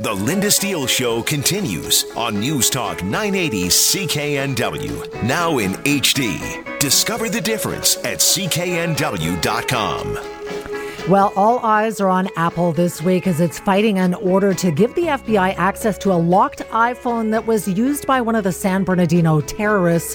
The Lynda Steele Show continues on News Talk 980 CKNW, now in HD. Discover the difference at cknw.com. Well, all eyes are on Apple this week as it's fighting an order to give the FBI access to a locked iPhone that was used by one of the San Bernardino terrorists.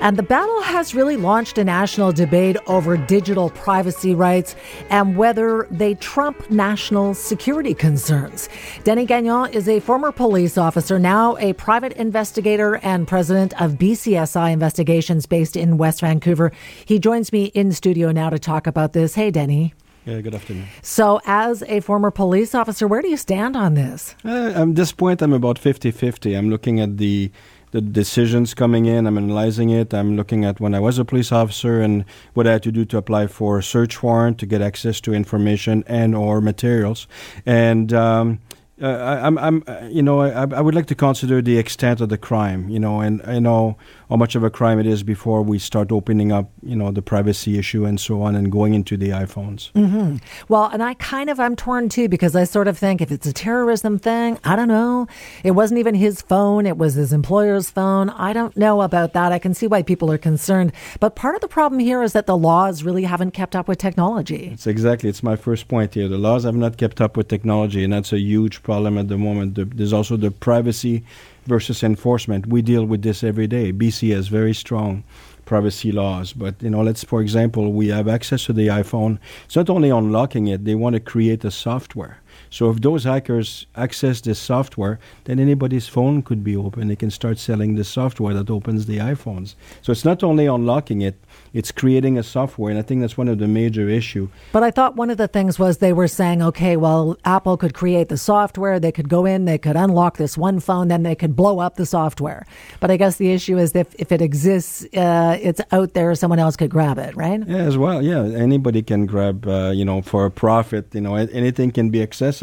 And the battle has really launched a national debate over digital privacy rights and whether they trump national security concerns. Denis Gagnon is a former police officer, now a private investigator and president of BCSI Investigations based in West Vancouver. He joins me in studio now to talk about this. Hey, Denny. Yeah, good afternoon. So, as a former police officer, where do you stand on this? Uh, at this point, I'm about 50 50. I'm looking at the the decisions coming in. I'm analyzing it. I'm looking at when I was a police officer and what I had to do to apply for a search warrant to get access to information and or materials. And um, uh, I, am I'm, I'm, you know, I, I would like to consider the extent of the crime, you know, and you know how much of a crime it is before we start opening up, you know, the privacy issue and so on, and going into the iPhones. Mm-hmm. Well, and I kind of I'm torn too because I sort of think if it's a terrorism thing, I don't know. It wasn't even his phone; it was his employer's phone. I don't know about that. I can see why people are concerned, but part of the problem here is that the laws really haven't kept up with technology. It's exactly. It's my first point here. The laws have not kept up with technology, and that's a huge problem at the moment. There's also the privacy versus enforcement. We deal with this every day. BC has very strong privacy laws, but you know, let's for example, we have access to the iPhone. It's not only unlocking it; they want to create a software. So if those hackers access this software, then anybody's phone could be open. They can start selling the software that opens the iPhones. So it's not only unlocking it, it's creating a software, and I think that's one of the major issue. But I thought one of the things was they were saying, okay, well, Apple could create the software, they could go in, they could unlock this one phone, then they could blow up the software. But I guess the issue is if if it exists, uh, it's out there, someone else could grab it, right? Yeah, as well. Yeah, anybody can grab, uh, you know, for a profit. You know, anything can be accessible.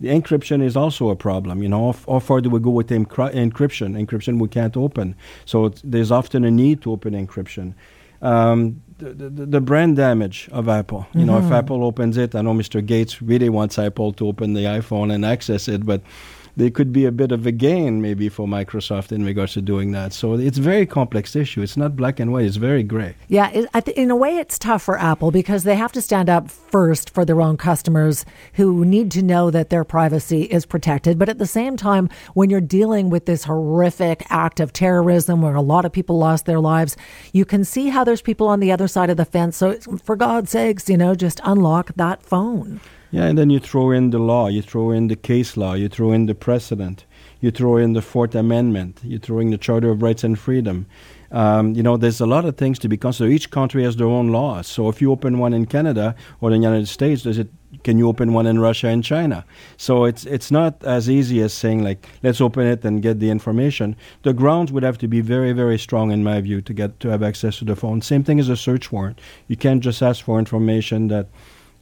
The encryption is also a problem. You know, how far do we go with encryption? Encryption we can't open, so there's often a need to open encryption um, the, the, the, brand damage of Apple. You mm-hmm. know, if mm-hmm. Apple opens it, I know Mr. Gates really wants Apple to open the iPhone and access it, but there could be a bit of a gain maybe for Microsoft in regards to doing that. So it's a very complex issue. It's not black and white. It's very gray. Yeah, it, in a way, it's tough for Apple because they have to stand up first for their own customers who need to know that their privacy is protected. But at the same time, when you're dealing with this horrific act of terrorism where a lot of people lost their lives, you can see how there's people on the other side of the fence. So for God's sakes, you know, just unlock that phone. Yeah, and then you throw in the law, you throw in the case law, you throw in the precedent, you throw in the Fourth Amendment, you throw in the Charter of Rights and Freedom. Um, you know, there's a lot of things to be considered. Each country has their own laws. So if you open one in Canada or the United States, does it? Can you open one in Russia and China? So it's it's not as easy as saying like let's open it and get the information. The grounds would have to be very very strong in my view to get to have access to the phone. Same thing as a search warrant. You can't just ask for information that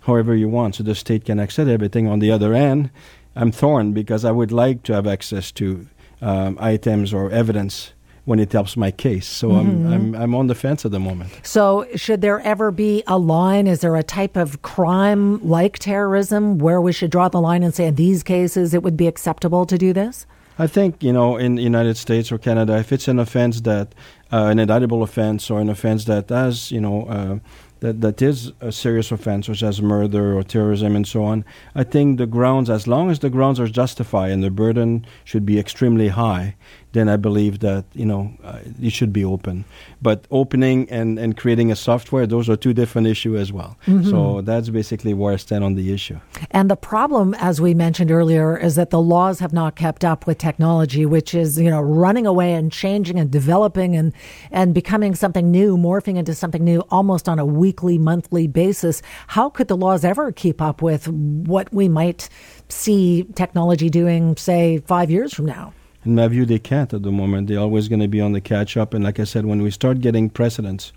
however you want. So the state can access everything. On the other end, I'm torn because I would like to have access to um, items or evidence when it helps my case. So mm-hmm. I'm, I'm, I'm on the fence at the moment. So should there ever be a line? Is there a type of crime like terrorism where we should draw the line and say in these cases it would be acceptable to do this? I think you know in the United States or Canada, if it's an offense that uh, an indictable offense or an offense that has you know uh, that, that is a serious offense, such as murder or terrorism and so on, I think the grounds, as long as the grounds are justified and the burden should be extremely high, then I believe that you know uh, it should be open. But opening and, and creating a software, those are two different issues as well. Mm-hmm. So that's basically where I stand on the issue. And the problem, as we mentioned earlier, is that the laws have not kept up with technology, which is you know running away and changing and developing and and becoming something new, morphing into something new almost on a weekly, monthly basis. How could the laws ever keep up with what we might see technology doing, say, five years from now? In my view, they can't at the moment. They're always going to be on the catch up. And like I said, when we start getting precedents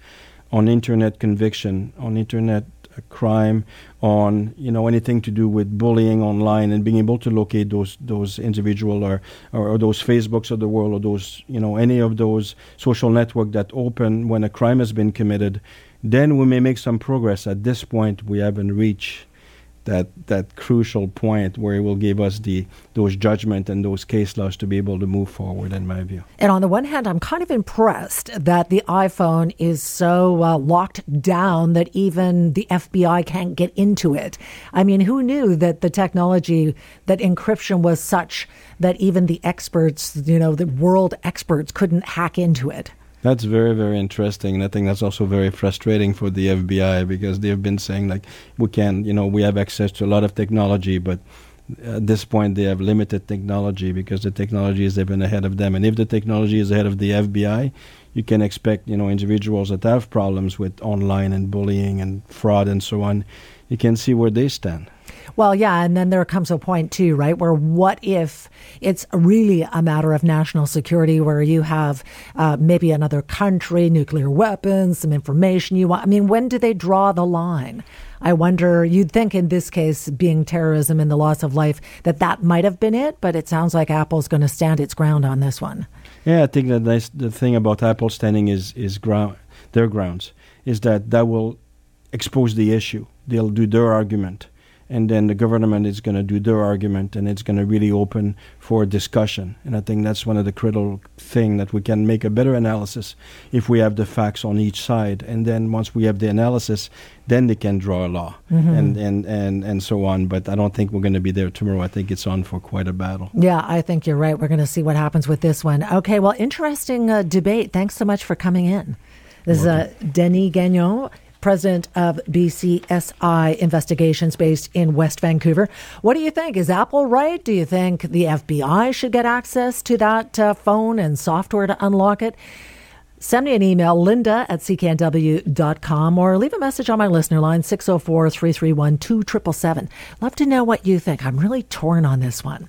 on internet conviction, on internet uh, crime, on you know anything to do with bullying online, and being able to locate those those individual or, or, or those Facebooks of the world, or those you know any of those social network that open when a crime has been committed, then we may make some progress. At this point, we haven't reached that that crucial point where it will give us the those judgment and those case laws to be able to move forward. In my view. And on the one hand, I'm kind of impressed that the iPhone is so uh, locked down that even the FBI can't get into it. I mean, who knew that the technology that encryption was such that even the experts, you know, the world experts couldn't hack into it? That's very, very interesting. And I think that's also very frustrating for the FBI because they've been saying, like, we can, you know, we have access to a lot of technology, but at this point they have limited technology because the technology is even ahead of them. And if the technology is ahead of the FBI, you can expect, you know, individuals that have problems with online and bullying and fraud and so on, you can see where they stand. Well, yeah, and then there comes a point too, right, where what if it's really a matter of national security, where you have uh, maybe another country, nuclear weapons, some information you want. I mean, when do they draw the line? I wonder. You'd think in this case, being terrorism and the loss of life, that that might have been it, but it sounds like Apple's going to stand its ground on this one. Yeah, I think that the thing about Apple standing is is ground their grounds is that that will expose the issue. They'll do their argument and then the government is going to do their argument and it's going to really open for discussion. And i think that's one of the critical thing that we can make a better analysis if we have the facts on each side. And then once we have the analysis then they can draw a law mm-hmm. and, and, and, and so on. But i don't think we're going to be there tomorrow. I think it's on for quite a battle. Yeah i think you're right. We're going to see what happens with this one. Okay well interesting uh, debate. Thanks so much for coming in. This is uh, denis gagnon president of BCSI Investigations based in West Vancouver. What do you think? Is Apple right? Do you think the FBI should get access to that uh, phone and software to unlock it? Send me an email, lynda at cknw.com, or leave a message on my listener line, 604 331 2777. Love to know what you think. I'm really torn on this one.